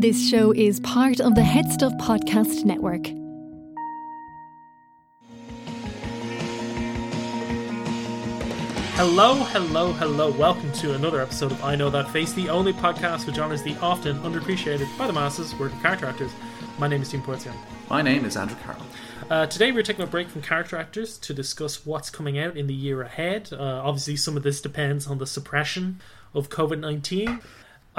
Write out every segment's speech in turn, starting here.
This show is part of the Head Stuff Podcast Network. Hello, hello, hello. Welcome to another episode of I Know That Face, the only podcast which honors the often underappreciated by the masses work of character actors. My name is Stephen Porzio. My name is Andrew Carroll. Uh, today we're taking a break from character actors to discuss what's coming out in the year ahead. Uh, obviously, some of this depends on the suppression of COVID 19.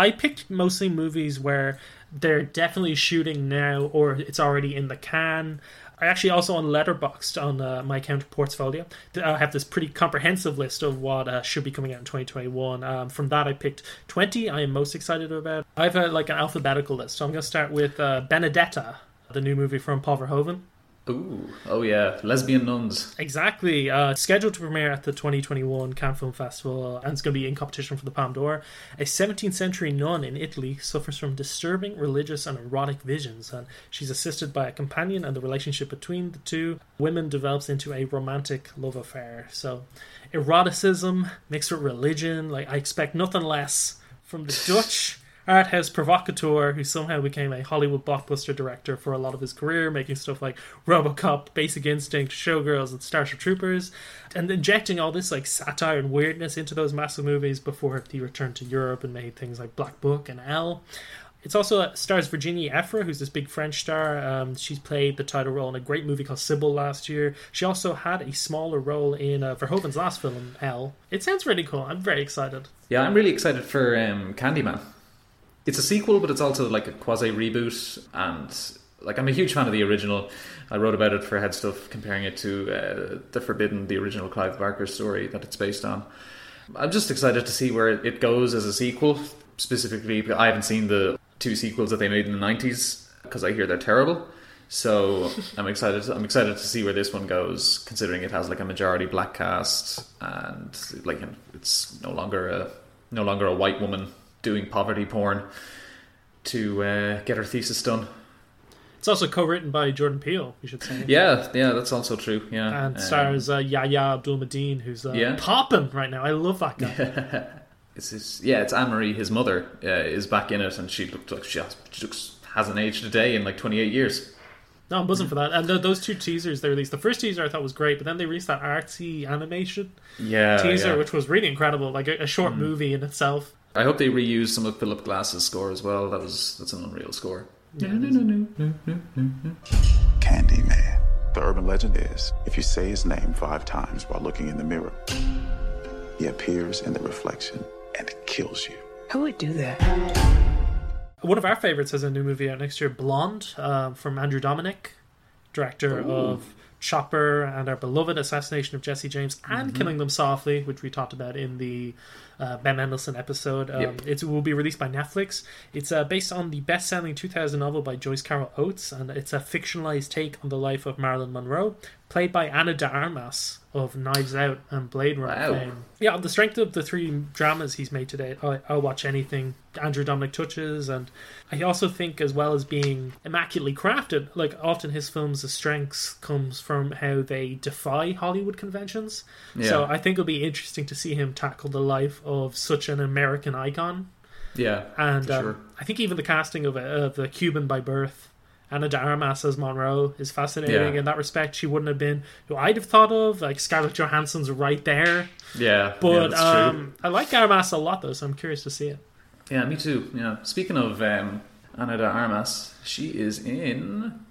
I picked mostly movies where they're definitely shooting now or it's already in the can. I actually also on Letterboxd on uh, my account portfolio. I have this pretty comprehensive list of what uh, should be coming out in 2021. Um, from that, I picked 20 I am most excited about. I have a, like an alphabetical list, so I'm going to start with uh, Benedetta, the new movie from Paul Verhoeven. Ooh, oh yeah, lesbian nuns. Exactly. Uh, scheduled to premiere at the 2021 Cannes Film Festival, and it's going to be in competition for the Palme d'Or. A 17th century nun in Italy suffers from disturbing religious and erotic visions, and she's assisted by a companion, and the relationship between the two women develops into a romantic love affair. So, eroticism mixed with religion, like I expect nothing less from the Dutch art house provocateur who somehow became a Hollywood blockbuster director for a lot of his career, making stuff like Robocop, Basic Instinct, Showgirls, and Starship Troopers, and injecting all this like satire and weirdness into those massive movies before he returned to Europe and made things like Black Book and Elle. It's also stars Virginie Efira, who's this big French star. Um, she's played the title role in a great movie called Sybil last year. She also had a smaller role in uh, Verhoeven's last film, Elle. It sounds really cool. I'm very excited. Yeah, I'm really excited for um, Candyman it's a sequel, but it's also like a quasi reboot. And like, I'm a huge fan of the original. I wrote about it for Head Stuff, comparing it to uh, The Forbidden, the original Clive Barker story that it's based on. I'm just excited to see where it goes as a sequel. Specifically, I haven't seen the two sequels that they made in the 90s because I hear they're terrible. So I'm excited. I'm excited to see where this one goes, considering it has like a majority black cast and like it's no longer a no longer a white woman doing poverty porn to uh, get her thesis done. It's also co-written by Jordan Peele, you should say. Yeah, yeah, that's also true. Yeah, and stars uh, Yahya Abdul Mateen, who's uh, yeah. popping right now. I love that guy. it's his, yeah, it's Anne Marie, his mother, uh, is back in it, and she looked like she, has, she looks, hasn't aged a day in like 28 years. No, I'm buzzing for that. And those two teasers they released, the first teaser I thought was great, but then they released that artsy animation yeah, teaser, yeah. which was really incredible, like a, a short mm. movie in itself. I hope they reuse some of Philip Glass's score as well. That was that's an unreal score. Candyman. The urban legend is if you say his name five times while looking in the mirror, he appears in the reflection and kills you. Who would do that? One of our favorites has a new movie out next year, Blonde, uh, from Andrew Dominik, director Ooh. of Chopper and our beloved Assassination of Jesse James and mm-hmm. Killing Them Softly, which we talked about in the uh, Ben Mendelsohn episode. Um, yep. It will be released by Netflix. It's uh, based on the best selling 2000 novel by Joyce Carol Oates, and it's a fictionalized take on the life of Marilyn Monroe, played by Ana de Armas of Knives Out and Blade Runner wow. fame. Yeah, on the strength of the three dramas he's made today, I, will watch anything Andrew Dominik touches, and I also think, as well as being immaculately crafted, like often his films' the strengths comes from how they defy Hollywood conventions. Yeah. So I think it'll be interesting to see him tackle the life of such an American icon. Yeah, and um, sure. I think even the casting of, of the Cuban by birth Ana de Armas as Monroe is fascinating yeah. in that respect. She wouldn't have been who I'd have thought of. Like Scarlett Johansson's right there. Yeah, but yeah, um, I like Armas a lot though, so I'm curious to see it. Yeah, me too. Yeah. Speaking of um, Ana de Armas, she is in.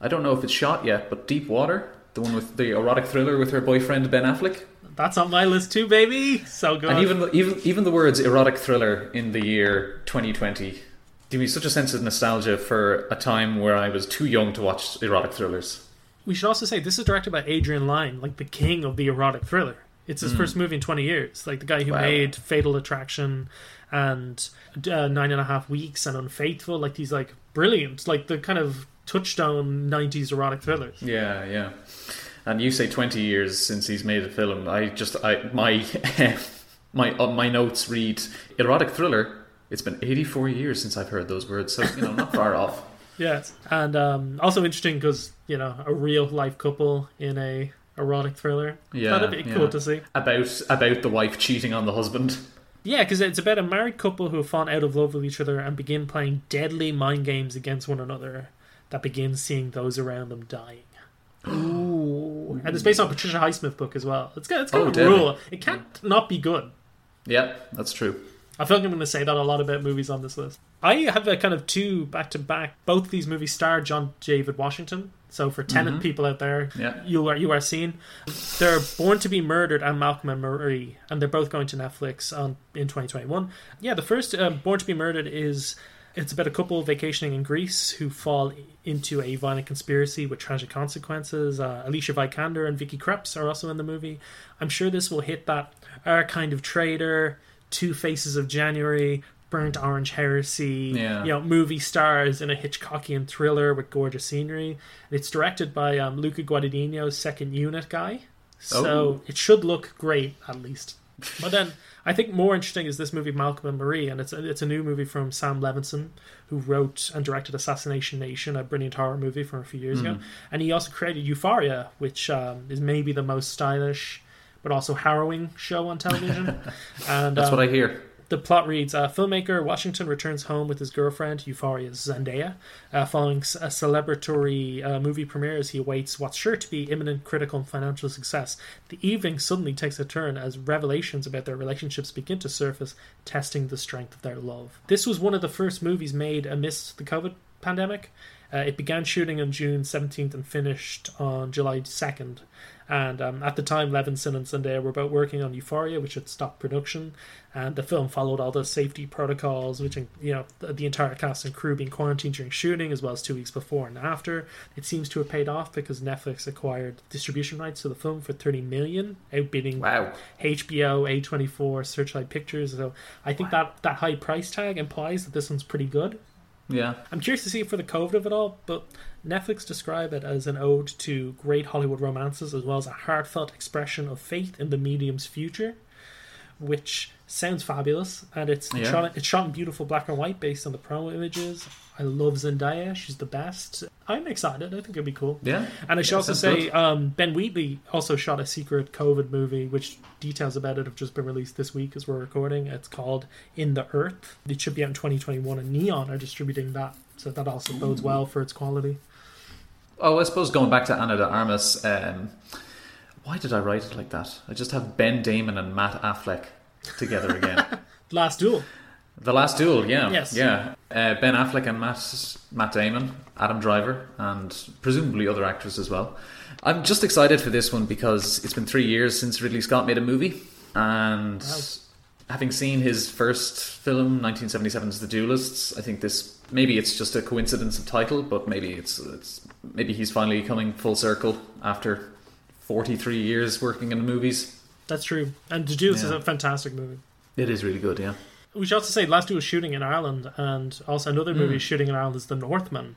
I don't know if it's shot yet, but Deep Water, the one with the erotic thriller with her boyfriend Ben Affleck. That's on my list too, baby. So good. And even even even the words erotic thriller in the year 2020 give me such a sense of nostalgia for a time where I was too young to watch erotic thrillers. We should also say this is directed by Adrian Lyne, like the king of the erotic thriller. It's his mm. first movie in 20 years. Like the guy who wow. made Fatal Attraction and uh, Nine and a Half Weeks and Unfaithful. Like these like brilliant, like the kind of touchstone 90s erotic thrillers. Yeah, yeah. And you say 20 years since he's made a film. I just, I my my uh, my notes read erotic thriller it's been 84 years since I've heard those words, so you know, not far off. Yes, and um, also interesting because you know a real life couple in a erotic thriller. Yeah, that'd be yeah. cool to see about about the wife cheating on the husband. Yeah, because it's about a married couple who have fallen out of love with each other and begin playing deadly mind games against one another that begin seeing those around them dying. Ooh. And it's based on Patricia Highsmith book as well. It's got, it's got Oh, a rule. It can't not be good. Yeah, that's true. I feel like I'm going to say that a lot about movies on this list. I have a kind of two back to back. Both these movies star John David Washington. So for Tenet people out there, Yeah. you are you are seen. They're Born to Be Murdered and Malcolm and Marie, and they're both going to Netflix on in 2021. Yeah, the first uh, Born to Be Murdered is it's about a couple vacationing in Greece who fall into a violent conspiracy with tragic consequences. Uh, Alicia Vikander and Vicky Krieps are also in the movie. I'm sure this will hit that our kind of traitor, Two Faces of January, Burnt Orange Heresy, Yeah. you know, movie stars in a Hitchcockian thriller with gorgeous scenery. And it's directed by um, Luca Guadagnino's second unit guy, so Oh. it should look great at least. But then I think more interesting is this movie Malcolm and Marie, and it's a, it's a new movie from Sam Levinson, who wrote and directed Assassination Nation, a brilliant horror movie from a few years ago, and he also created Euphoria, which um, is maybe the most stylish but also harrowing show on television. and That's um, what I hear. the plot reads: uh, Filmmaker Washington returns home with his girlfriend, Euphoria's Zendaya. Uh, following a celebratory uh, movie premiere, as he awaits what's sure to be imminent critical and financial success, the evening suddenly takes a turn as revelations about their relationships begin to surface, testing the strength of their love. This was one of the first movies made amidst the COVID pandemic. Uh, it began shooting on June 17th and finished on July 2nd. And um, at the time, Levinson and Zendaya were both working on Euphoria, which had stopped production. And the film followed all the safety protocols, which, you know, the, the entire cast and crew being quarantined during shooting, as well as two weeks before and after. It seems to have paid off because Netflix acquired distribution rights to the film for 30 million, outbidding Wow. HBO, A24, Searchlight Pictures. So I think that, that high price tag implies that this one's pretty good. Yeah. I'm curious to see it for the COVID of it all, but Netflix describe it as an ode to great Hollywood romances as well as a heartfelt expression of faith in the medium's future, which sounds fabulous. And it's Yeah. shot it's shot in beautiful black and white based on the promo images. I love Zendaya; she's the best. I'm excited. I think it'll be cool. Yeah. And I should Yeah, also say, um, Ben Wheatley also shot a secret COVID movie, which details about it have just been released this week as we're recording. It's called In the Earth. It should be out in 2021, and Neon are distributing that, so that also bodes well for its quality. Oh, I suppose going back to Ana de Armas, um, why did I write it like that? I just have Ben Damon and Matt Affleck together again. Last Duel. the Last Duel, yeah, Yes. yeah. Uh, ben Affleck and Matt Matt Damon, Adam Driver, and presumably other actors as well. I'm just excited for this one because it's been three years since Ridley Scott made a movie, and Wow. having seen his first film, 1977's The Duelists, I think this maybe it's just a coincidence of title, but maybe it's it's maybe he's finally coming full circle after 43 years working in the movies. That's true. And The Duel is a fantastic movie. It is really good, yeah. We should also say Last year was shooting in Ireland, and also another Hmm. movie shooting in Ireland is The Northman.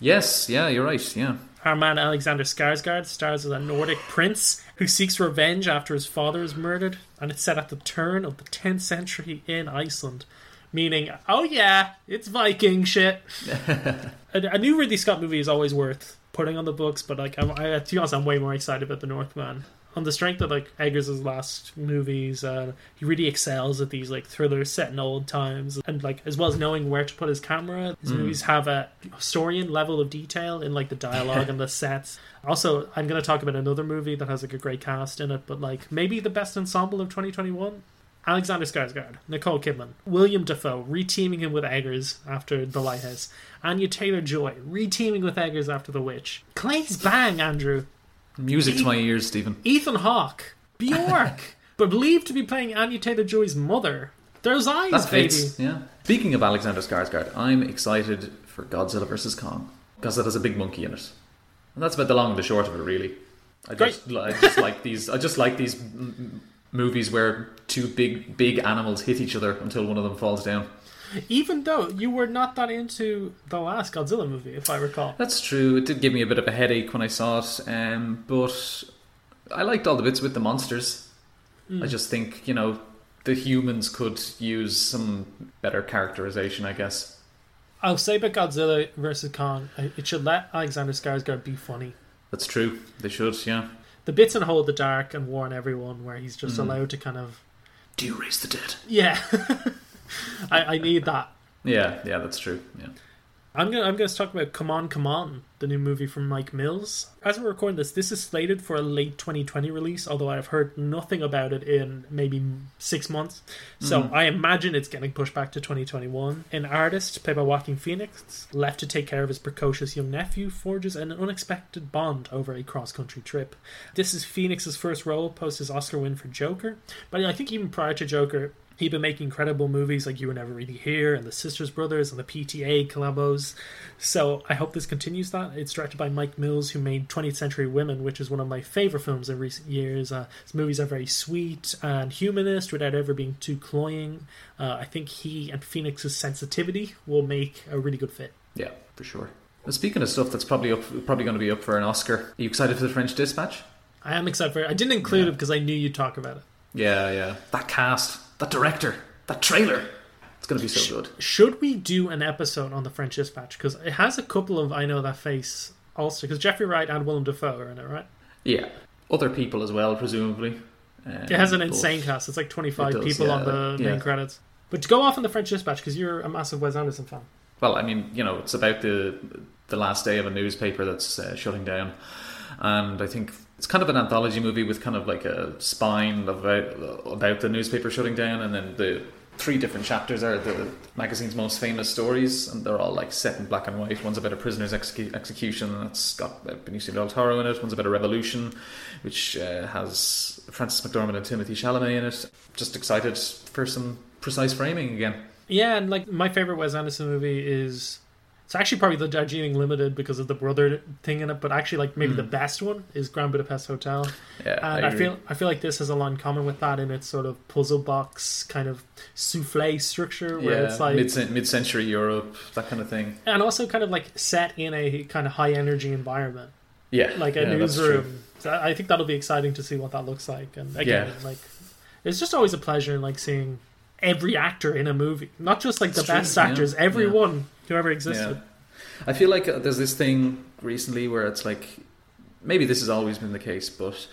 Yes, yeah, you're right, yeah. Our man Alexander Skarsgård stars as a Nordic prince who seeks revenge after his father is murdered, and it's set at the turn of the 10th century in Iceland. Meaning, oh yeah, it's Viking shit. a, a new Ridley Scott movie is always worth putting on the books, but like, I'm, I, to be honest, I'm way more excited about The Northman. On the strength of like Eggers' last movies, uh, he really excels at these like thrillers set in old times, and like as well as knowing where to put his camera. His movies have a historian level of detail in like the dialogue and the sets. Also, I'm going to talk about another movie that has like a great cast in it, but like maybe the best ensemble of 2021. Alexander Skarsgård, Nicole Kidman, Willem Dafoe, reteaming him with Eggers after The Lighthouse, Anya Taylor Joy, reteaming with Eggers after The Witch, Claes Bang, Andrew, Music to my ears, Stephen. Ethan Hawke, Bjork, but believed to be playing Anya Taylor Joy's mother. Those eyes, That's baby. yeah. Speaking of Alexander Skarsgård, I'm excited for Godzilla vs Kong because it has a big monkey in it, and that's about the long and the short of it, really. I just, I just like these. I just like these movies where two big, big animals hit each other until one of them falls down. Even though you were not that into the last Godzilla movie, if I recall. That's true. It did give me a bit of a headache when I saw it, um, but I liked all the bits with the monsters. I just think you know the humans could use some better characterization. I guess. I'll say about Godzilla versus Kong, it should let Alexander Skarsgård be funny. That's true. They should, yeah. The bits in Hold the Dark and War on Everyone, where he's just Mm. allowed to kind of Do you raise the dead? Yeah, I, I need that. Yeah, yeah, that's true. Yeah. I'm gonna I'm gonna talk about Come On, Come On, the new movie from Mike Mills. As we're recording this, this is slated for a late 2020 release. Although I've heard nothing about it in maybe six months, so mm. I imagine it's getting pushed back to 2021. An artist played by Joaquin Phoenix, left to take care of his precocious young nephew, forges an unexpected bond over a cross-country trip. This is Phoenix's first role post his Oscar win for Joker, but I think even prior to Joker, He'd been making incredible movies like You Were Never Really Here and The Sisters Brothers and the PTA collabos. So I hope this continues that. It's directed by Mike Mills, who made 20th Century Women, which is one of my favorite films in recent years. Uh, his movies are very sweet and humanist without ever being too cloying. Uh, I think he and Phoenix's sensitivity will make a really good fit. Yeah, for sure. Speaking of stuff that's probably up, probably going to be up for an Oscar, are you excited for the French Dispatch? I am excited for it. I didn't include Yeah. it because I knew you'd talk about it. Yeah, yeah. That cast, that director, that trailer. It's going to be so good. Should we do an episode on the French Dispatch? Because it has a couple of I Know That Face also. Because Jeffrey Wright and Willem Dafoe are in it, right? Yeah. Other people as well, presumably. Um, It has an insane cast. It's like 25 It does, people on yeah, the main credits. But to go off on the French Dispatch, because you're a massive Wes Anderson fan. Well, I mean, you know, it's about the the last day of a newspaper that's uh, shutting down, and I think it's kind of an anthology movie with kind of like a spine about about the newspaper shutting down, and then the three different chapters are the magazine's most famous stories, and they're all like set in black and white. One's about a prisoner's execu- execution, it's got uh, Benicio del Toro in it. One's about a revolution, which uh, has Frances McDormand and Timothée Chalamet in it. Just excited for some precise framing again. Yeah, and like my favorite Wes Anderson movie is. It's actually probably the Darjeeling Limited because of the brother thing in it, but actually, like maybe the best one is Grand Budapest Hotel. Hmm. Yeah, and I, agree. feel I feel like this has a lot in common with that in its sort of puzzle box kind of souffle structure, where yeah, it's like mid mid century Europe, that kind of thing. and also kind of like set in a kind of high energy environment, Yeah, like a yeah, newsroom. So I I think that'll be exciting to see what that looks like. And again, Yeah. like it's just always a pleasure in like seeing every actor in a movie, not just like the It's best actors, everyone who ever existed. Yeah. I feel like uh, there's this thing recently where it's like maybe this has always been the case, but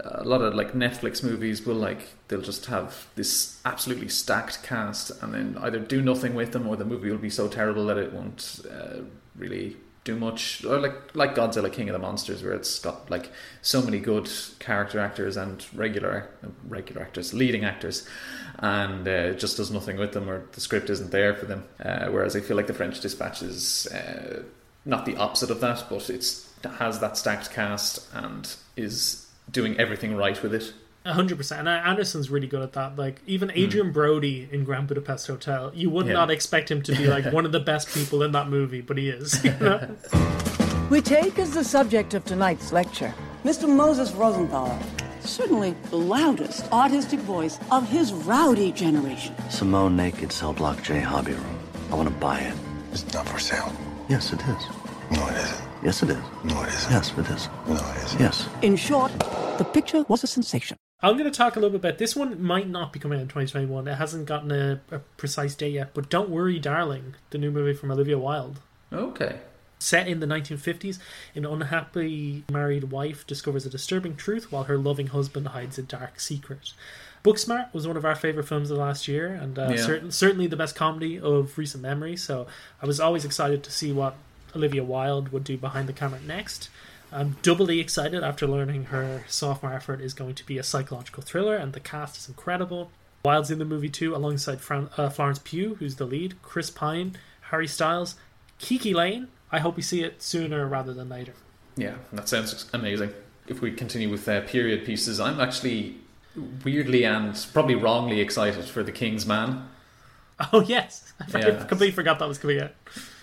a lot of like Netflix movies will like they'll just have this absolutely stacked cast and then either do nothing with them or the movie will be so terrible that it won't uh, really do much or like like Godzilla King of the Monsters where it's got like so many good character actors and regular regular actors leading actors and uh, just does nothing with them or the script isn't there for them. Uh, whereas I feel like the French Dispatch is uh, not the opposite of that but it's has that stacked cast and is doing everything right with it hundred percent. And Anderson's really good at that. Like even Adrien Brody in Grand Budapest Hotel, you would Hmm. Yeah. not expect him to be like one of the best people in that movie, but he is. you know? We take as the subject of tonight's lecture Mr. Moses Rosenthaler, certainly the loudest artistic voice of his rowdy generation. Simone Naked Cell Block J Hobby Room. I want to buy it. It's not for sale. Yes, it is. No, it isn't. Yes, it is. No, it isn't. Yes, it is. No, it isn't. Yes. In short, the picture was a sensation. I'm going to talk a little bit about this one. Might not be coming out in 2021. It hasn't gotten a, a precise date yet. But don't worry, darling, the new movie from Olivia Wilde. okay Set in the 1950s, an unhappy married wife discovers a disturbing truth while her loving husband hides a dark secret. Booksmart was one of our favorite films of last year, and uh, Yeah. certain, certainly the best comedy of recent memory. So I was always excited to see what Olivia Wilde would do behind the camera next. I'm doubly excited after learning her sophomore effort is going to be a psychological thriller, and the cast is incredible. Wilde's in the movie too, alongside Fran- uh, Florence Pugh, who's the lead, Chris Pine, Harry Styles, KiKi Layne. I hope we see it sooner rather than later. Yeah, that sounds amazing. If we continue with uh, period pieces, I'm actually weirdly and probably wrongly excited for The King's Man. Oh yes, I Yeah. completely forgot that was coming out.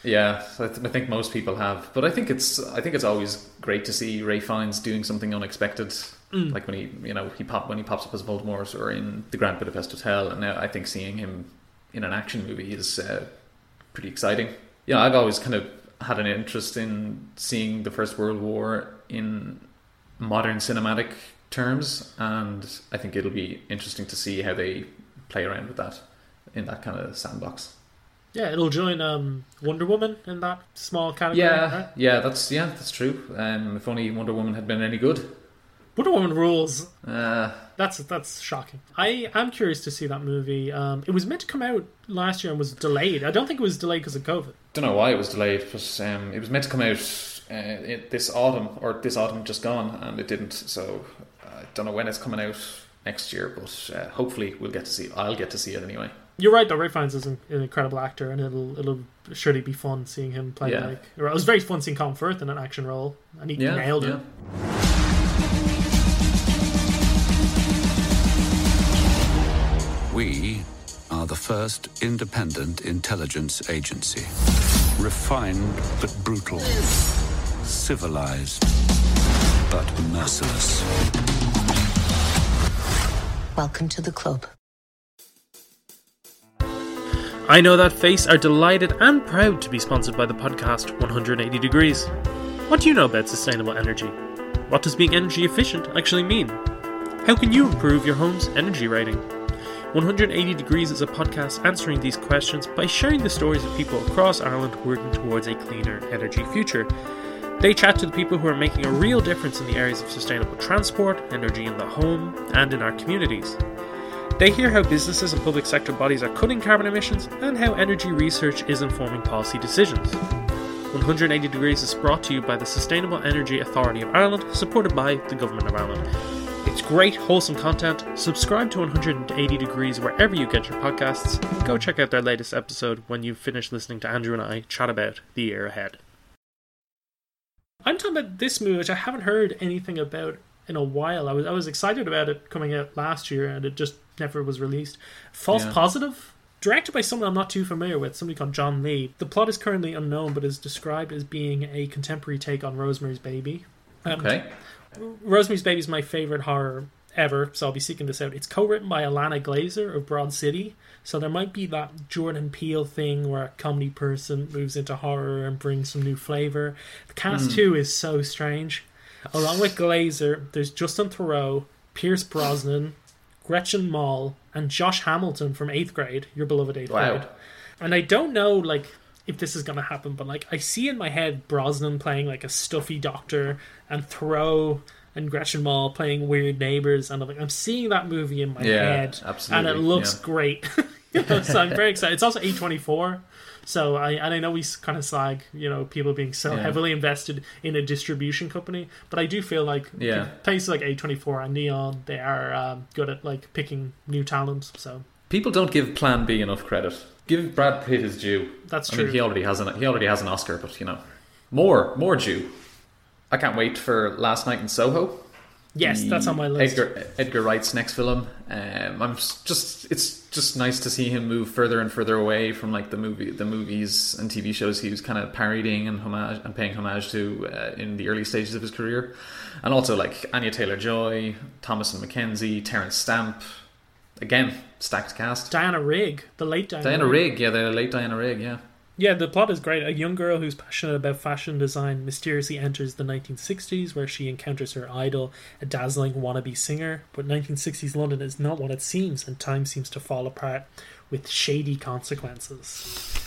Yeah, I, th- I think most people have, but I think it's I think it's always great to see Ralph Fiennes doing something unexpected, like when he you know he pop when he pops up as Voldemort or in the Grand Budapest Hotel, and now I think seeing him in an action movie is uh, pretty exciting. Yeah, I've always kind of had an interest in seeing the First World War in modern cinematic terms, and I think it'll be interesting to see how they play around with that in that kind of sandbox. Yeah, it'll join um, Wonder Woman in that small category. Yeah, right? yeah, that's yeah, that's true. Um, if only Wonder Woman had been any good. Wonder Woman rules. Uh, That's that's shocking. I am curious to see that movie. Um, it was meant to come out last year and was delayed. I don't think it was delayed because of COVID. don't know why it was delayed, but um, it was meant to come out uh, it, this autumn or this autumn just gone, and it didn't. So I don't know when it's coming out next year, but uh, hopefully we'll get to see. I'll get to see it anyway. You're right though. Ralph Fiennes is an, an incredible actor, and it'll it'll surely be fun seeing him play Yeah. like. Or it was very fun seeing Colin Firth in an action role, and he Yeah, nailed it. yeah. We are the first independent intelligence agency. Refined but brutal. Civilized but merciless. Welcome to the club. I Know That Face are delighted and proud to be sponsored by the podcast 180 Degrees. What do you know about sustainable energy? What does being energy efficient actually mean? How can you improve your home's energy rating? 180 Degrees is a podcast answering these questions by sharing the stories of people across Ireland working towards a cleaner energy future. They chat to the people who are making a real difference in the areas of sustainable transport, energy in the home, and in our communities. They hear how businesses and public sector bodies are cutting carbon emissions and how energy research is informing policy decisions. 180 Degrees is brought to you by the Sustainable Energy Authority of Ireland, supported by the Government of Ireland. It's great, wholesome content. Subscribe to 180 Degrees wherever you get your podcasts. Go check out their latest episode when you've finished listening to Andrew and I chat about the year ahead. I'm talking about this movie, which I haven't heard anything about in a while. I was I was excited about it coming out last year, and it just never was released. False Yeah. Positive, directed by someone I'm not too familiar with, somebody called John Lee. The plot is currently unknown, but is described as being a contemporary take on Rosemary's Baby. Um, Okay. Rosemary's Baby is my favorite horror ever, so I'll be seeking this out. It's co-written by Ilana Glazer of Broad City, so there might be that Jordan Peele thing where a comedy person moves into horror and brings some new flavor. The cast too is so strange. Along with Glazer, there's Justin Theroux, Pierce Brosnan, Gretchen Mol, and Josh Hamilton from Eighth Grade, your beloved Eighth Wow. Grade. And I don't know, like, if this is going to happen, but like, I see in my head Brosnan playing like a stuffy doctor, and Theroux and Gretchen Mol playing weird neighbors, and I'm like, I'm seeing that movie in my Yeah, head, absolutely, and it looks yeah. great. So I'm very excited. It's also A24. So I and I know we kind of slag, you know, people being so Yeah. heavily invested in a distribution company, but I do feel like Yeah. places like A24 and Neon, they are um, good at like picking new talent. So People don't give Plan B enough credit. Give Brad Pitt his due. That's I mean, true. he already has an he already has an Oscar, but you know, more more due. I can't wait for Last Night in Soho. Yes, that's on my list. Edgar Edgar Wright's next film. Um, I'm just it's just nice to see him move further and further away from like the movie the movies and TV shows he was kind of parodying and homage and paying homage to uh, in the early stages of his career, and also like Anya Taylor Joy, Thomas and Mackenzie, Terence Stamp. Again, stacked cast. Diana Rigg, the late Diana, Diana Rigg, yeah, the late Diana Rigg, yeah. Yeah, the plot is great. A young girl who's passionate about fashion design mysteriously enters the 1960s, where she encounters her idol, a dazzling wannabe singer. But 1960s London is not what it seems, and time seems to fall apart with shady consequences.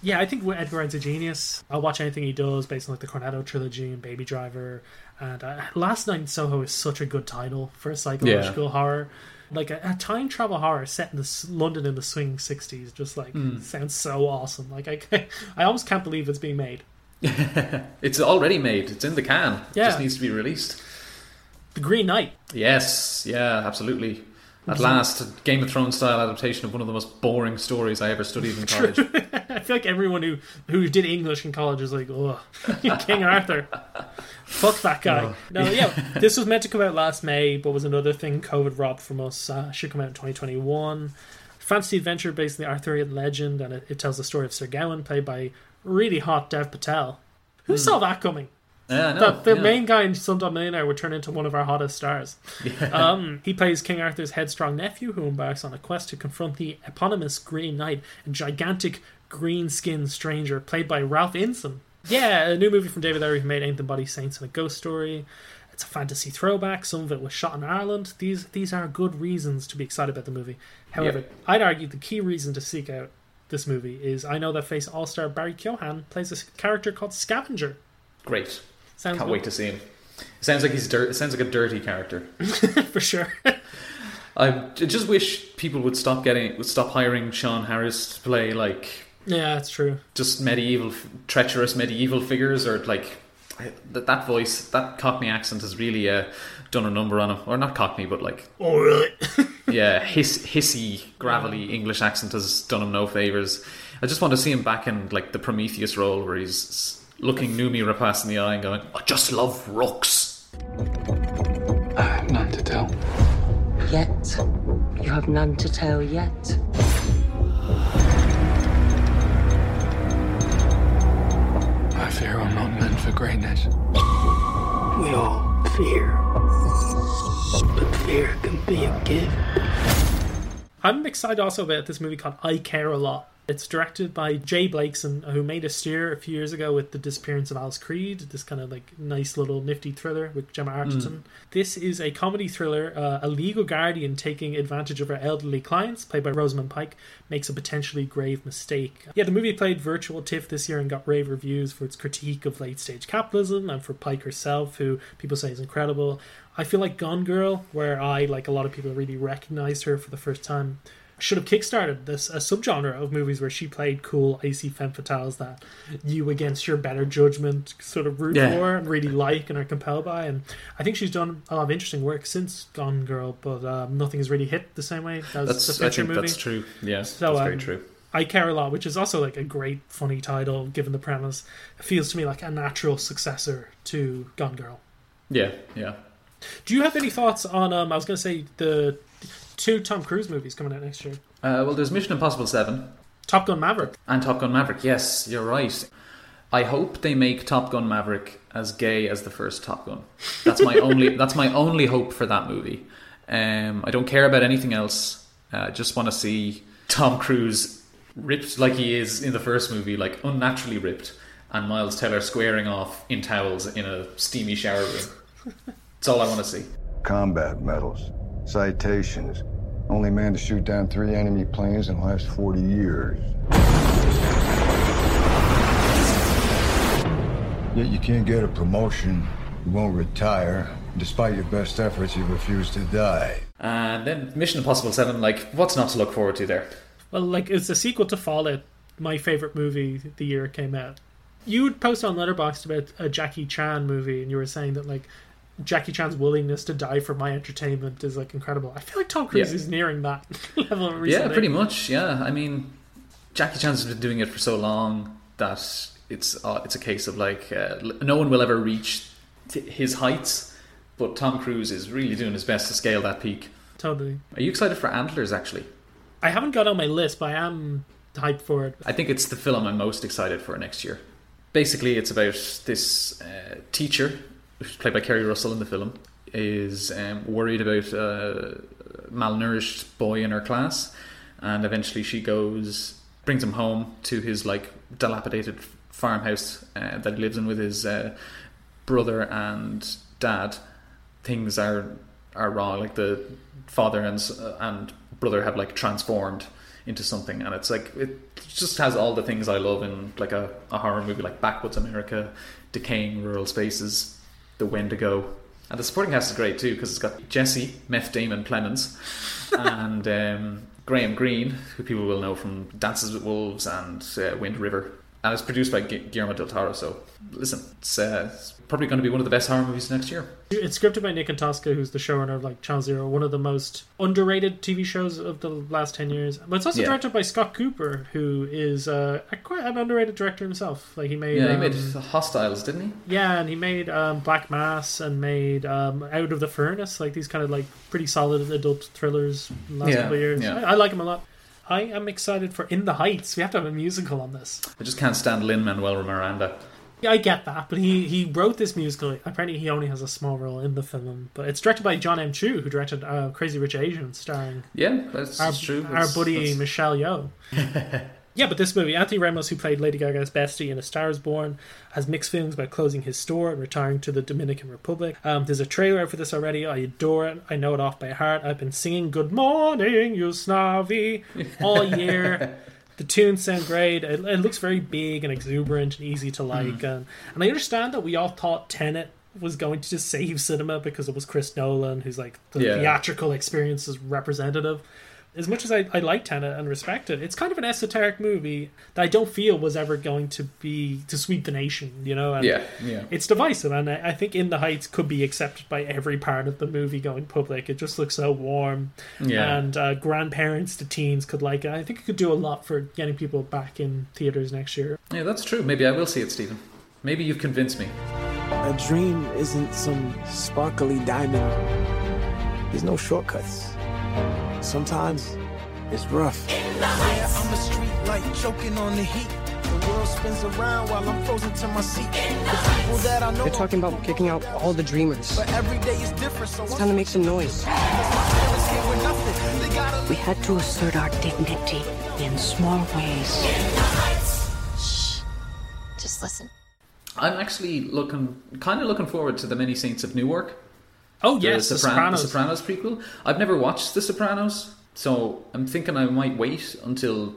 Yeah, I think Edgar Wright's a genius. I'll watch anything he does based on like the Cornetto trilogy and Baby Driver. And uh, Last Night in Soho is such a good title for a psychological horror. Like a, a time travel horror set in the London in the swing 60s, just like hmm. sounds so awesome. Like I, I almost can't believe it's being made. It's already made. It's in the can. It just needs to be released. The Green Knight. Yes, yeah, absolutely. At last, Game of Thrones style adaptation of one of the most boring stories I ever studied in college. I feel like everyone who who did English in college is like, oh, King Arthur. Fuck that guy. no, yeah, this was meant to come out last May, but was another thing COVID robbed from us. Uh, should come out in 2021. Fantasy adventure based on the Arthurian legend, and it, it tells the story of Sir Gawain, played by really hot Dev Patel. Who saw that coming? Yeah, no, the yeah. main guy in Slumdog Millionaire would turn into one of our hottest stars. Um, he plays King Arthur's headstrong nephew, who embarks on a quest to confront the eponymous Green Knight, a gigantic green-skinned stranger played by Ralph Ineson. Yeah, a new movie from David Ayer who made Ain't Them Bodies Saints and a Ghost Story. It's a fantasy throwback. Some of it was shot in Ireland. These these are good reasons to be excited about the movie. However, Yep. I'd argue the key reason to seek out this movie is I know that face all-star Barry Keoghan plays a character called Scavenger. Great. Sounds Can't good. wait to see him. Sounds like he's dirt. It sounds like a dirty character. for sure. I just wish people would stop getting would stop hiring Sean Harris to play like yeah, that's true. just medieval, treacherous medieval figures, or like that, that voice, that Cockney accent has really uh, done a number on him. Or not Cockney, but like Oh, really? yeah, hiss, hissy, gravelly English accent has done him no favors. I just want to see him back in like the Prometheus role where he's looking Noomi Rapace in the eye and going, "I just love rocks. I have none to tell. Yet. You have none to tell yet. I fear I'm not meant for greatness. We all fear. But fear can be a gift. I'm excited also about this movie called I Care a Lot. It's directed by J Blakeson, who made a steer a few years ago with The Disappearance of Alice Creed, this kind of like nice little nifty thriller with Gemma Arterton. This is a comedy thriller. Uh, a legal guardian taking advantage of her elderly clients, played by Rosamund Pike, makes a potentially grave mistake. Yeah, the movie played virtual TIFF this year and got rave reviews for its critique of late stage capitalism and for Pike herself, who people say is incredible. I feel like Gone Girl, where I, like a lot of people, really recognized her for the first time, should have kickstarted this a subgenre of movies where she played cool icy femme fatales that you against your better judgment sort of root Yeah. for and really like and are compelled by and I think she's done a lot of interesting work since Gone Girl but um, nothing has really hit the same way as That's the think movie that's true. Yeah, So, that's very um, true. I Care a Lot which is also like a great funny title given the premise it feels to me like a natural successor to Gone Girl Yeah, yeah. do you have any thoughts on um, I was going to say the two Tom Cruise movies coming out next year Uh, well, there's Mission Impossible Seven Top Gun Maverick and Top Gun Maverick. Yes, you're right. I hope they make Top Gun Maverick as gay as the first Top Gun. That's my only. That's my only hope for that movie. Um, I don't care about anything else. I just want to see Tom Cruise ripped like he is in the first movie, like unnaturally ripped, and Miles Teller squaring off in towels in a steamy shower room. That's all I want to see. Combat medals, citations. Only man to shoot down three enemy planes in the last 40 years. Yet you can't get a promotion, you won't retire. Despite your best efforts, you refuse to die. And then Mission Impossible Seven. Like, what's not to look forward to there? Well, like it's a sequel to Fallout, my favorite movie the year it came out. You would post on Letterboxd about a Jackie Chan movie, and you were saying that like Jackie Chan's willingness to die for my entertainment is like incredible. I feel like Tom Cruise Yeah. is nearing that level recently. Yeah, pretty much. Yeah, I mean, Jackie Chan's been doing it for so long that it's uh, it's a case of like uh, no one will ever reach t- his heights, but Tom Cruise is really doing his best to scale that peak. Totally. Are you excited for Antlers? Actually, I haven't got on my list, but I am hyped for it. I think it's the film I'm most excited for next year. Basically, it's about this uh, teacher, who's played by Keri Russell in the film, is um, worried about a malnourished boy in her class, and eventually she goes, brings him home to his like dilapidated farmhouse uh, that he lives in with his uh, brother and dad. Things are are wrong. Like the father and and brother have like transformed into something, and it's like it just has all the things I love in like a, a horror movie, like backwoods America, decaying rural spaces, the Wendigo, and the supporting cast is great too because it's got Jesse, Meth Damon Plemons, and um, Graham Greene, who people will know from Dances with Wolves and uh, Wind River. And it's produced by Guillermo del Toro. So listen, it's, uh, it's probably going to be one of the best horror movies next year. It's scripted by Nick Antosca, who's the showrunner of like Channel Zero, one of the most underrated TV shows of the last ten years. But it's also Yeah. directed by Scott Cooper, who is uh, a, quite an underrated director himself. Like he made, Yeah, he um, made Hostiles, didn't he? yeah, and he made um, Black Mass and made um, Out of the Furnace, like these kind of like pretty solid adult thrillers in the last Yeah, couple of years. yeah. I, I like him a lot. I am excited for In the Heights. We have to have a musical on this. I just can't stand Lin Manuel Miranda. Yeah, I get that, but he, he wrote this musical. Apparently, he only has a small role in the film, but it's directed by John M. Chu, who directed uh, Crazy Rich Asians, starring Yeah, that's, our, that's true. our buddy that's- Michelle Yeoh. yeah, but this movie, Anthony Ramos, who played Lady Gaga's bestie in A Star Is Born, has mixed feelings about closing his store and retiring to the Dominican Republic. Um, there's a trailer out for this already. I adore it. I know it off by heart. I've been singing "Good Morning, Usnavi" all year. The tunes sound great. It, it looks very big and exuberant and easy to like. And, and I understand that we all thought Tenet was going to just save cinema because it was Chris Nolan, who's like the Yeah. theatrical experience's representative. As much as I, I like Tenet and respect it, it's kind of an esoteric movie that I don't feel was ever going to be to sweep the nation, you know. And Yeah, yeah. It's divisive, and I, I think In the Heights could be accepted by every part of the movie going public. It just looks so warm, Yeah. and uh, grandparents to teens could like it. I think it could do a lot for getting people back in theaters next year. Yeah, that's true. Maybe I will see it, Stephen. Maybe you've convinced me. A dream isn't some sparkly diamond. There's no shortcuts. Sometimes it's rough. Yeah, I'm a street light choking on the heat. The world spins around while I'm frozen to my seat. The people that I know They're talking about kicking out all the dreamers. but every day is different, so It's time to make some noise. We had to assert our dignity in small ways. Shh. Just listen. I'm actually looking, kind of looking forward to the Many Saints of Newark. Oh yes, The Sopran- Sopranos. the Sopranos prequel. I've never watched The Sopranos, so I'm thinking I might wait until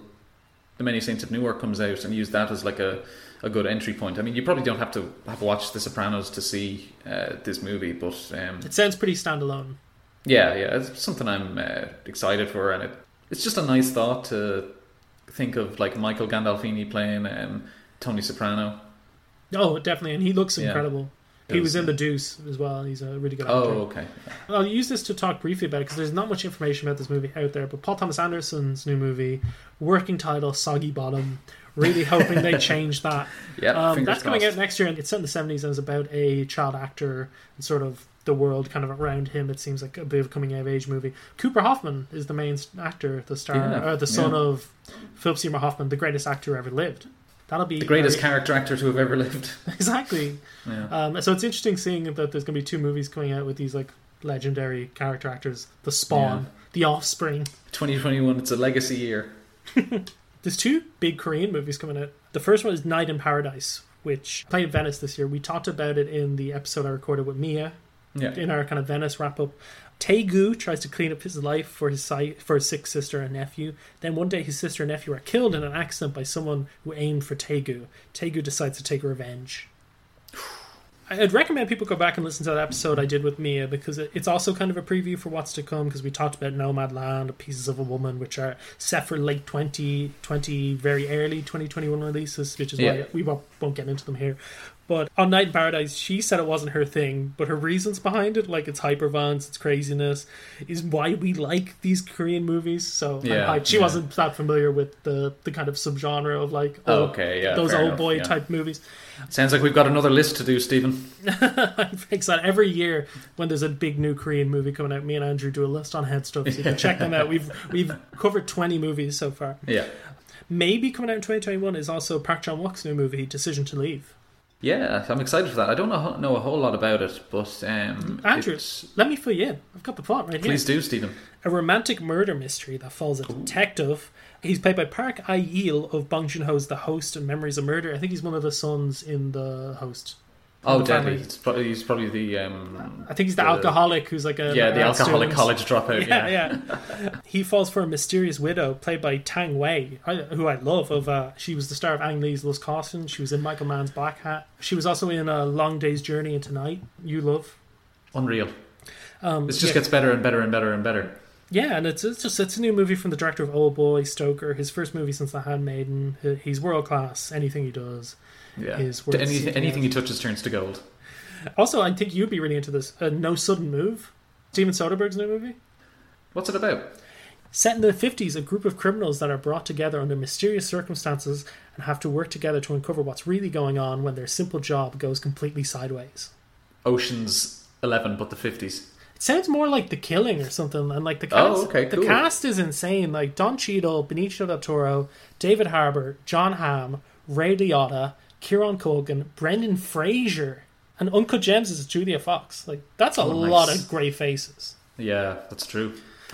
the Many Saints of Newark comes out and use that as like a, a good entry point. I mean, you probably don't have to have watched The Sopranos to see uh, this movie, but um, It sounds pretty standalone. yeah, yeah, it's something I'm uh, excited for, and it, it's just a nice thought to think of like Michael Gandolfini playing um, Tony Soprano. Oh, definitely, and he looks incredible. He was in. The Deuce as well. He's a really good actor. Oh, okay. I'll use this to talk briefly about it because there's not much information about this movie out there. But Paul Thomas Anderson's new movie, working title "Soggy Bottom," really hoping they change that. Yeah, um, that's coming crossed. out next year, and it's set in the '70s and it's about a child actor and sort of the world kind of around him. It seems like a bit of a coming of age movie. Cooper Hoffman is the main actor, the star, Yeah, uh, the son yeah. of Philip Seymour Hoffman, the greatest actor who ever lived. That'll be The greatest very- character actor to have ever lived. exactly. Yeah. Um, so it's interesting seeing that there's going to be two movies coming out with these like legendary character actors: The Spawn, Yeah. The Offspring. 2021, it's a legacy year. There's two big Korean movies coming out. The first one is Night in Paradise, which played in Venice this year. We talked about it in the episode I recorded with Mia. Yeah. In our kind of Venice wrap up. Taegu tries to clean up his life for his si- for his sick sister and nephew. Then one day his sister and nephew are killed in an accident by someone who aimed for Taegu. Taegu decides to take revenge. I'd recommend people go back and listen to that episode I did with Mia because it's also kind of a preview for what's to come because we talked about Nomadland, Pieces of a Woman, which are set for late 2020, very early 2021 releases, which is Yeah. why we won't, won't get into them here. But on Night in Paradise, she said it wasn't her thing, but her reasons behind it, like its hyperviolence, its craziness, is why we like these Korean movies. So Yeah, hyped. she yeah. wasn't that familiar with the the kind of subgenre of like Oh, oh okay, yeah, those old enough, boy yeah. type movies. Sounds like we've got another list to do, Stephen. I'm excited. Every year when there's a big new Korean movie coming out, me and Andrew do a list on head stuff. So you can check them out. We've we've covered 20 movies so far. Yeah. Maybe coming out in 2021 is also Park Chan Wook's new movie, Decision to Leave. Yeah, I'm excited for that. I don't know, know a whole lot about it, but um, Andrew, it's- let me fill you in. I've got the plot right here. please do, Stephen. A romantic murder mystery that follows a detective. He's played by Park Hae-il of Bong Joon-ho's The Host and Memories of Murder. I think he's one of the sons in The Host. Oh, The deadly! It's probably, he's probably the. Um, I think he's the, alcoholic who's like a Yeah, the alcoholic student. college dropout. Yeah, Yeah, yeah. he falls for a mysterious widow played by Tang Wei, who I love. Of uh, she was the star of Ang Lee's Lust, Caution. She was in Michael Mann's Black Hat. She was also in a Long Day's Journey into Night. You love. Unreal. Um, It just yeah. gets better and better and better and better. Yeah, and it's, it's just it's a new movie from the director of Old Boy Stoker. His first movie since The Handmaiden. He's world class. Anything he does Yeah. is worth Any, seeking anything he touches turns to gold. Also, I think you'd be really into this. Uh, no Sudden Move. Steven Soderbergh's new movie. What's it about? Set in the 50s, a group of criminals that are brought together under mysterious circumstances and have to work together to uncover what's really going on when their simple job goes completely sideways. Ocean's Eleven, but the fifties. It sounds more like The Killing or something, and like the cast, Oh, okay, the cast is insane. Like Don Cheadle, Benicio del Toro, David Harbour, Jon Hamm, Ray Liotta, Kieran Culkin, Brendan Fraser, and Uncut Gems is Julia Fox. Like that's a Oh, nice. lot of great faces. Yeah, that's true.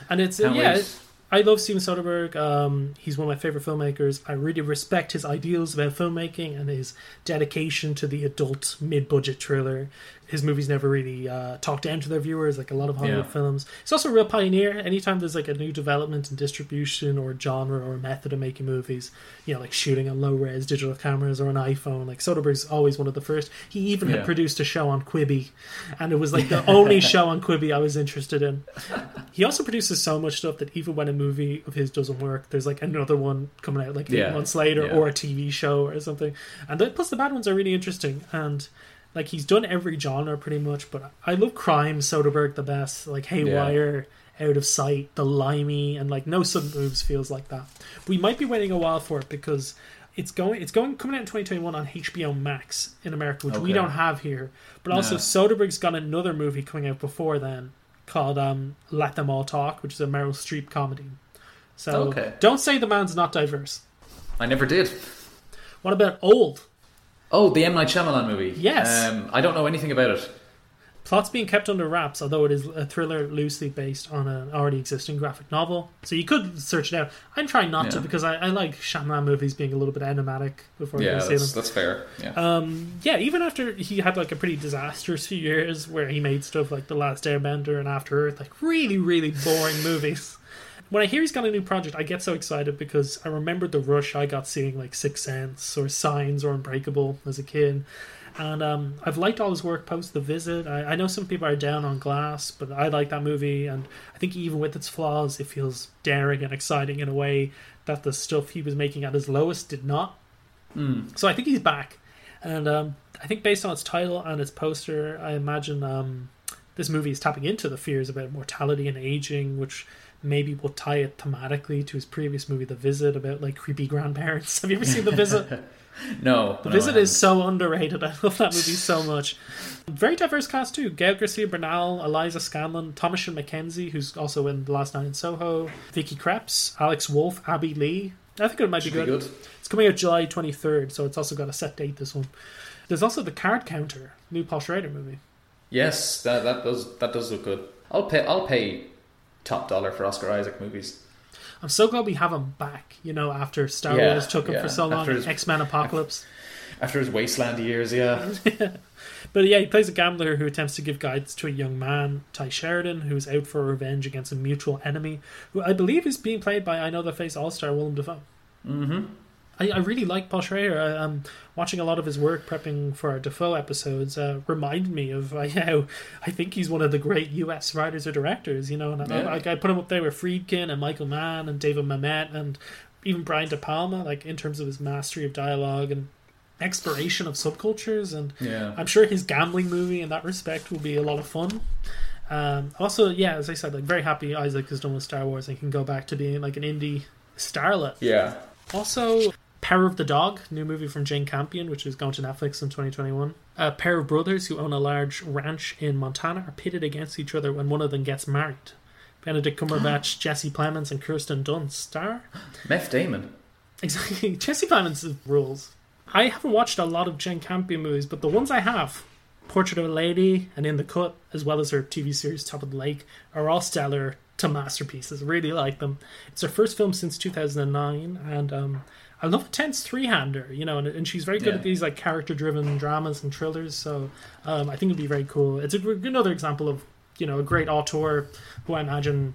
And it's Can't yeah, it- I love Steven Soderbergh. Um, he's one of my favorite filmmakers. I really respect his ideals about filmmaking and his dedication to the adult mid-budget thriller. His movies never really uh, talk down to their viewers, like a lot of Hollywood Yeah. films. He's also a real pioneer. Anytime there's like a new development in distribution or genre or method of making movies, you know, like shooting on low-res digital cameras or an iPhone, like Soderbergh's always one of the first. He even Yeah. had produced a show on Quibi, and it was like the only show on Quibi I was interested in. He also produces so much stuff that even when a movie of his doesn't work, there's like another one coming out like eight Yeah. months later or a TV show or something. And then, plus the bad ones are really interesting. And like he's done every genre pretty much, but I love crime Soderbergh the best. Like Haywire, Out of Sight, The Limey, and like No Sudden Moves feels like that. We might be waiting a while for it because it's going it's going coming out in 2021 on HBO Max in America, which we don't have here. But also. Soderbergh's got another movie coming out before then called um, Let Them All Talk, which is a Meryl Streep comedy. So Okay. don't say the man's not diverse. I never did. What about Old? Oh, the M Night Shyamalan movie. Yes. Um, I don't know anything about it. Plot's being kept under wraps, although it is a thriller loosely based on an already existing graphic novel. So you could search it out. I'm trying not to because I, I like Shyamalan movies being a little bit enigmatic before yeah, I see them. that's fair. Yeah. Um, yeah, even after he had like a pretty disastrous few years where he made stuff like The Last Airbender and After Earth, like really, really boring movies. When I hear he's got a new project, I get so excited because I remember the rush I got seeing like Sixth Sense or Signs or Unbreakable as a kid. And um, I've liked all his work post The Visit. I, I know some people are down on Glass, but I like that movie. And I think even with its flaws, it feels daring and exciting in a way that the stuff he was making at his lowest did not. Mm. So I think he's back, and um, I think based on its title and its poster, I imagine um, this movie is tapping into the fears about mortality and aging, which maybe we'll tie it thematically to his previous movie, The Visit, about like creepy grandparents. Have you ever seen The Visit? no. The no, Visit is so underrated. I love that movie so much. Very diverse cast too. Gael Garcia Bernal, Eliza Scanlen, Thomasin McKenzie, who's also in The Last Night in Soho, Vicky Krieps, Alex Wolff, Abby Lee. I think it might be be good. good. It's coming out July 23rd, so it's also got a set date, this one. There's also The Card Counter, new Paul Schrader movie. Yes, that that does that does look good. I'll pay I'll pay top dollar for Oscar Isaac movies. I'm so glad we have him back, you know, after Star Yeah, Wars took him yeah. for so long, X Men Apocalypse. After his wasteland years, yeah. But yeah, he plays a gambler who attempts to give guidance to a young man, Tye Sheridan, who's out for revenge against a mutual enemy, who I believe is being played by I Know the Face All Star Willem Dafoe. Mm-hmm. I, I really like Paul Schrader. I, um, watching a lot of his work, prepping for our Dafoe episodes, uh, reminded me of uh, how I think he's one of the great U.S. writers or directors. You know, and Yeah. I, I, I put him up there with Friedkin and Michael Mann and David Mamet and even Brian De Palma, like in terms of his mastery of dialogue and exploration of subcultures. And Yeah. I'm sure his gambling movie in that respect will be a lot of fun. Um, also, yeah, as I said, like very happy Isaac is done with Star Wars and can go back to being like an indie starlet. Yeah. Also, Power of the Dog, new movie from Jane Campion, which is going to Netflix in 2021. A pair of brothers who own a large ranch in Montana are pitted against each other when one of them gets married. Benedict Cumberbatch, Jesse Plemons, and Kirsten Dunst star. Meth Damon. Exactly. Jesse Plemons rules. I haven't watched a lot of Jane Campion movies, but the ones I have, Portrait of a Lady and In the Cut, as well as her TV series Top of the Lake, are all stellar to masterpieces. Really like them. It's her first film since 2009, and um, I love a tense three-hander, you know, and, and she's very good Yeah. at these like character-driven dramas and thrillers. So um, I think it'd be very cool. It's a, another example of you know a great auteur who I imagine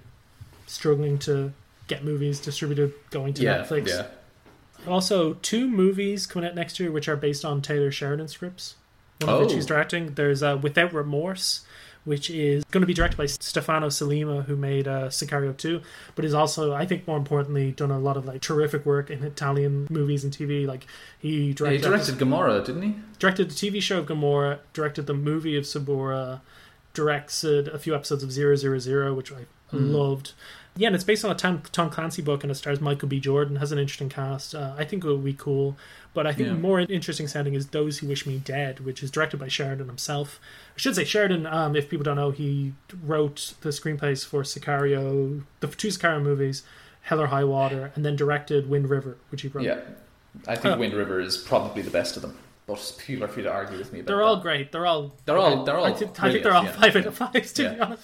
struggling to get movies distributed going to Yeah, Netflix. yeah. Also, two movies coming out next year, which are based on Taylor Sheridan scripts. One of which Oh. he's directing. There's uh, Without Remorse, which is going to be directed by Stefano Sollima, who made uh, Sicario 2, but is also, I think, more importantly, done a lot of like terrific work in Italian movies and TV. Like he Yeah, he directed, directed Gomorrah, didn't he? directed the TV show of Gomorrah, directed the movie of Suburra, directed a few episodes of Zero Zero Zero, which I Mm. loved. Yeah, and it's based on a Tom, Tom Clancy book, and it stars Michael B. Jordan. Has an interesting cast. Uh, I think it will be cool. But I think Yeah. more interesting sounding is Those Who Wish Me Dead, which is directed by Sheridan himself. I should say Sheridan. Um, if people don't know, he wrote the screenplays for Sicario, the two Sicario movies, Hell or High Water, and then directed Wind River, which he wrote. Yeah. I think Uh, Wind River is probably the best of them. But people are free to argue with me. They're that. all great. They're all. They're all- they're all I, think- I think they're all brilliant, five yeah. out of fives. To be Yeah. honest.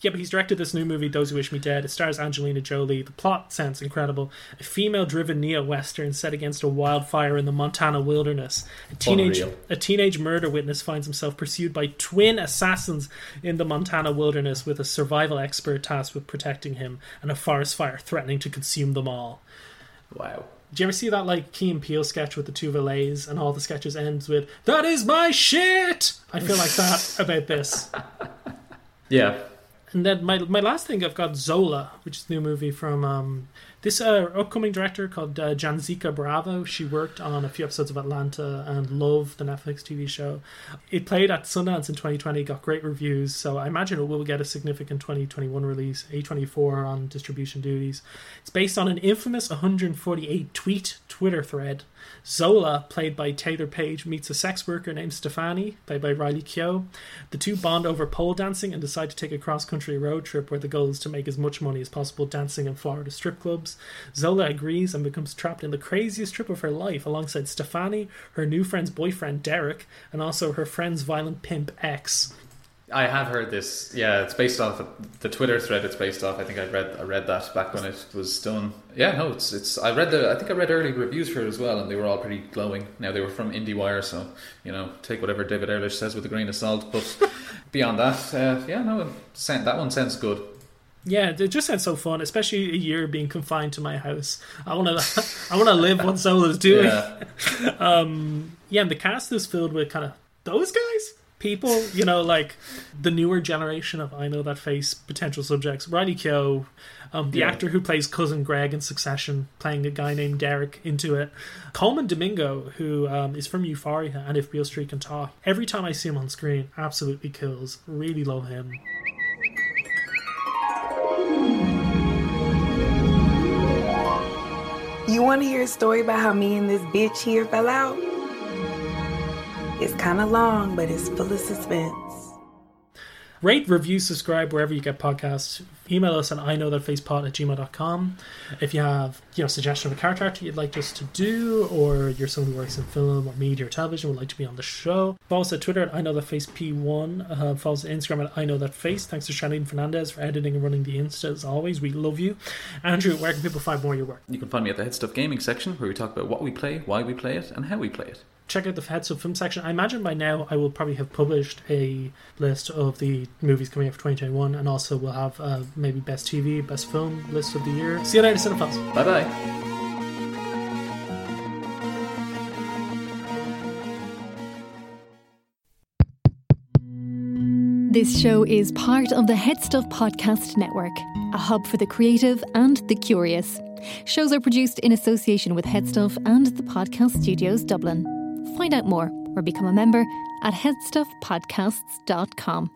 Yeah, but he's directed this new movie, "Those Who Wish Me Dead." It stars Angelina Jolie. The plot sounds incredible. A female-driven neo-western set against a wildfire in the Montana wilderness. A teenage Unreal. a teenage murder witness finds himself pursued by twin assassins in the Montana wilderness, with a survival expert tasked with protecting him, and a forest fire threatening to consume them all. Wow. Do you ever see that like Key and Peele sketch with the two valets and all the sketches ends with "That is my shit"? I feel like that about this. Yeah. And then my my last thing I've got Zola, which is a new movie from um, this uh, upcoming director called uh, Janicza Bravo. She worked on a few episodes of Atlanta and Love, the Netflix TV show. It played at Sundance in 2020, got great reviews, so I imagine it will get a significant 2021 release. A24 on distribution duties. It's based on an infamous 148 tweet Twitter thread. Zola, played by Taylour Paige, meets a sex worker named Stefani, played by Riley Keough. The two bond over pole dancing and decide to take a cross country road trip where the goal is to make as much money as possible dancing in Florida strip clubs. Zola agrees and becomes trapped in the craziest trip of her life alongside Stefani, her new friend's boyfriend Derek, and also her friend's violent pimp X. I have heard this. Yeah, it's based off the Twitter thread. It's based off. I think I read I read that back when it was done. Yeah, no, it's it's. I read the. I think I read early reviews for it as well, and they were all pretty glowing. Now they were from IndieWire, so you know, take whatever David Ehrlich says with a grain of salt. But beyond that, uh, yeah, no, that one sounds good. Yeah, it just sounds so fun, especially a year being confined to my house. I want to, I want to live what Zola's doing. Yeah. um, yeah, and the cast is filled with kind of those guys, people, you know, like the newer generation of I know that face potential subjects. Riley Keough, um, the Yeah. actor who plays cousin Greg in Succession, playing a guy named Derek into it. Colman Domingo, who um, is from Euphoria and If Beale Street Can Talk. Every time I see him on screen, absolutely kills. Really love him. You want to hear a story about how me and this bitch here fell out? It's kind of long, but it's full of suspense. Rate, review, subscribe wherever you get podcasts. Email us at I know that facepod at gmail.com. If you have, you know, suggestion of a character actor you'd like us to do, or you're someone who works in film or media or television would like to be on the show, follow us at Twitter at I know that face P1. Uh, follow us at Instagram at I know that face. Thanks to Charline Fernandez for editing and running the Insta as always. We love you. Andrew, where can people find more of your work? You can find me at the Head Stuff Gaming section, where we talk about what we play, why we play it, and how we play it. Check out the Heads of Film section. I imagine by now I will probably have published a list of the movies coming out for 2021, and also we'll have uh, maybe best TV, best film list of the year. See you later, Cinephiles. Bye bye. This show is part of the Head Stuff Podcast Network, a hub for the creative and the curious. Shows are produced in association with Headstuff and the Podcast Studios Dublin. Find out more or become a member at headstuffpodcasts.com.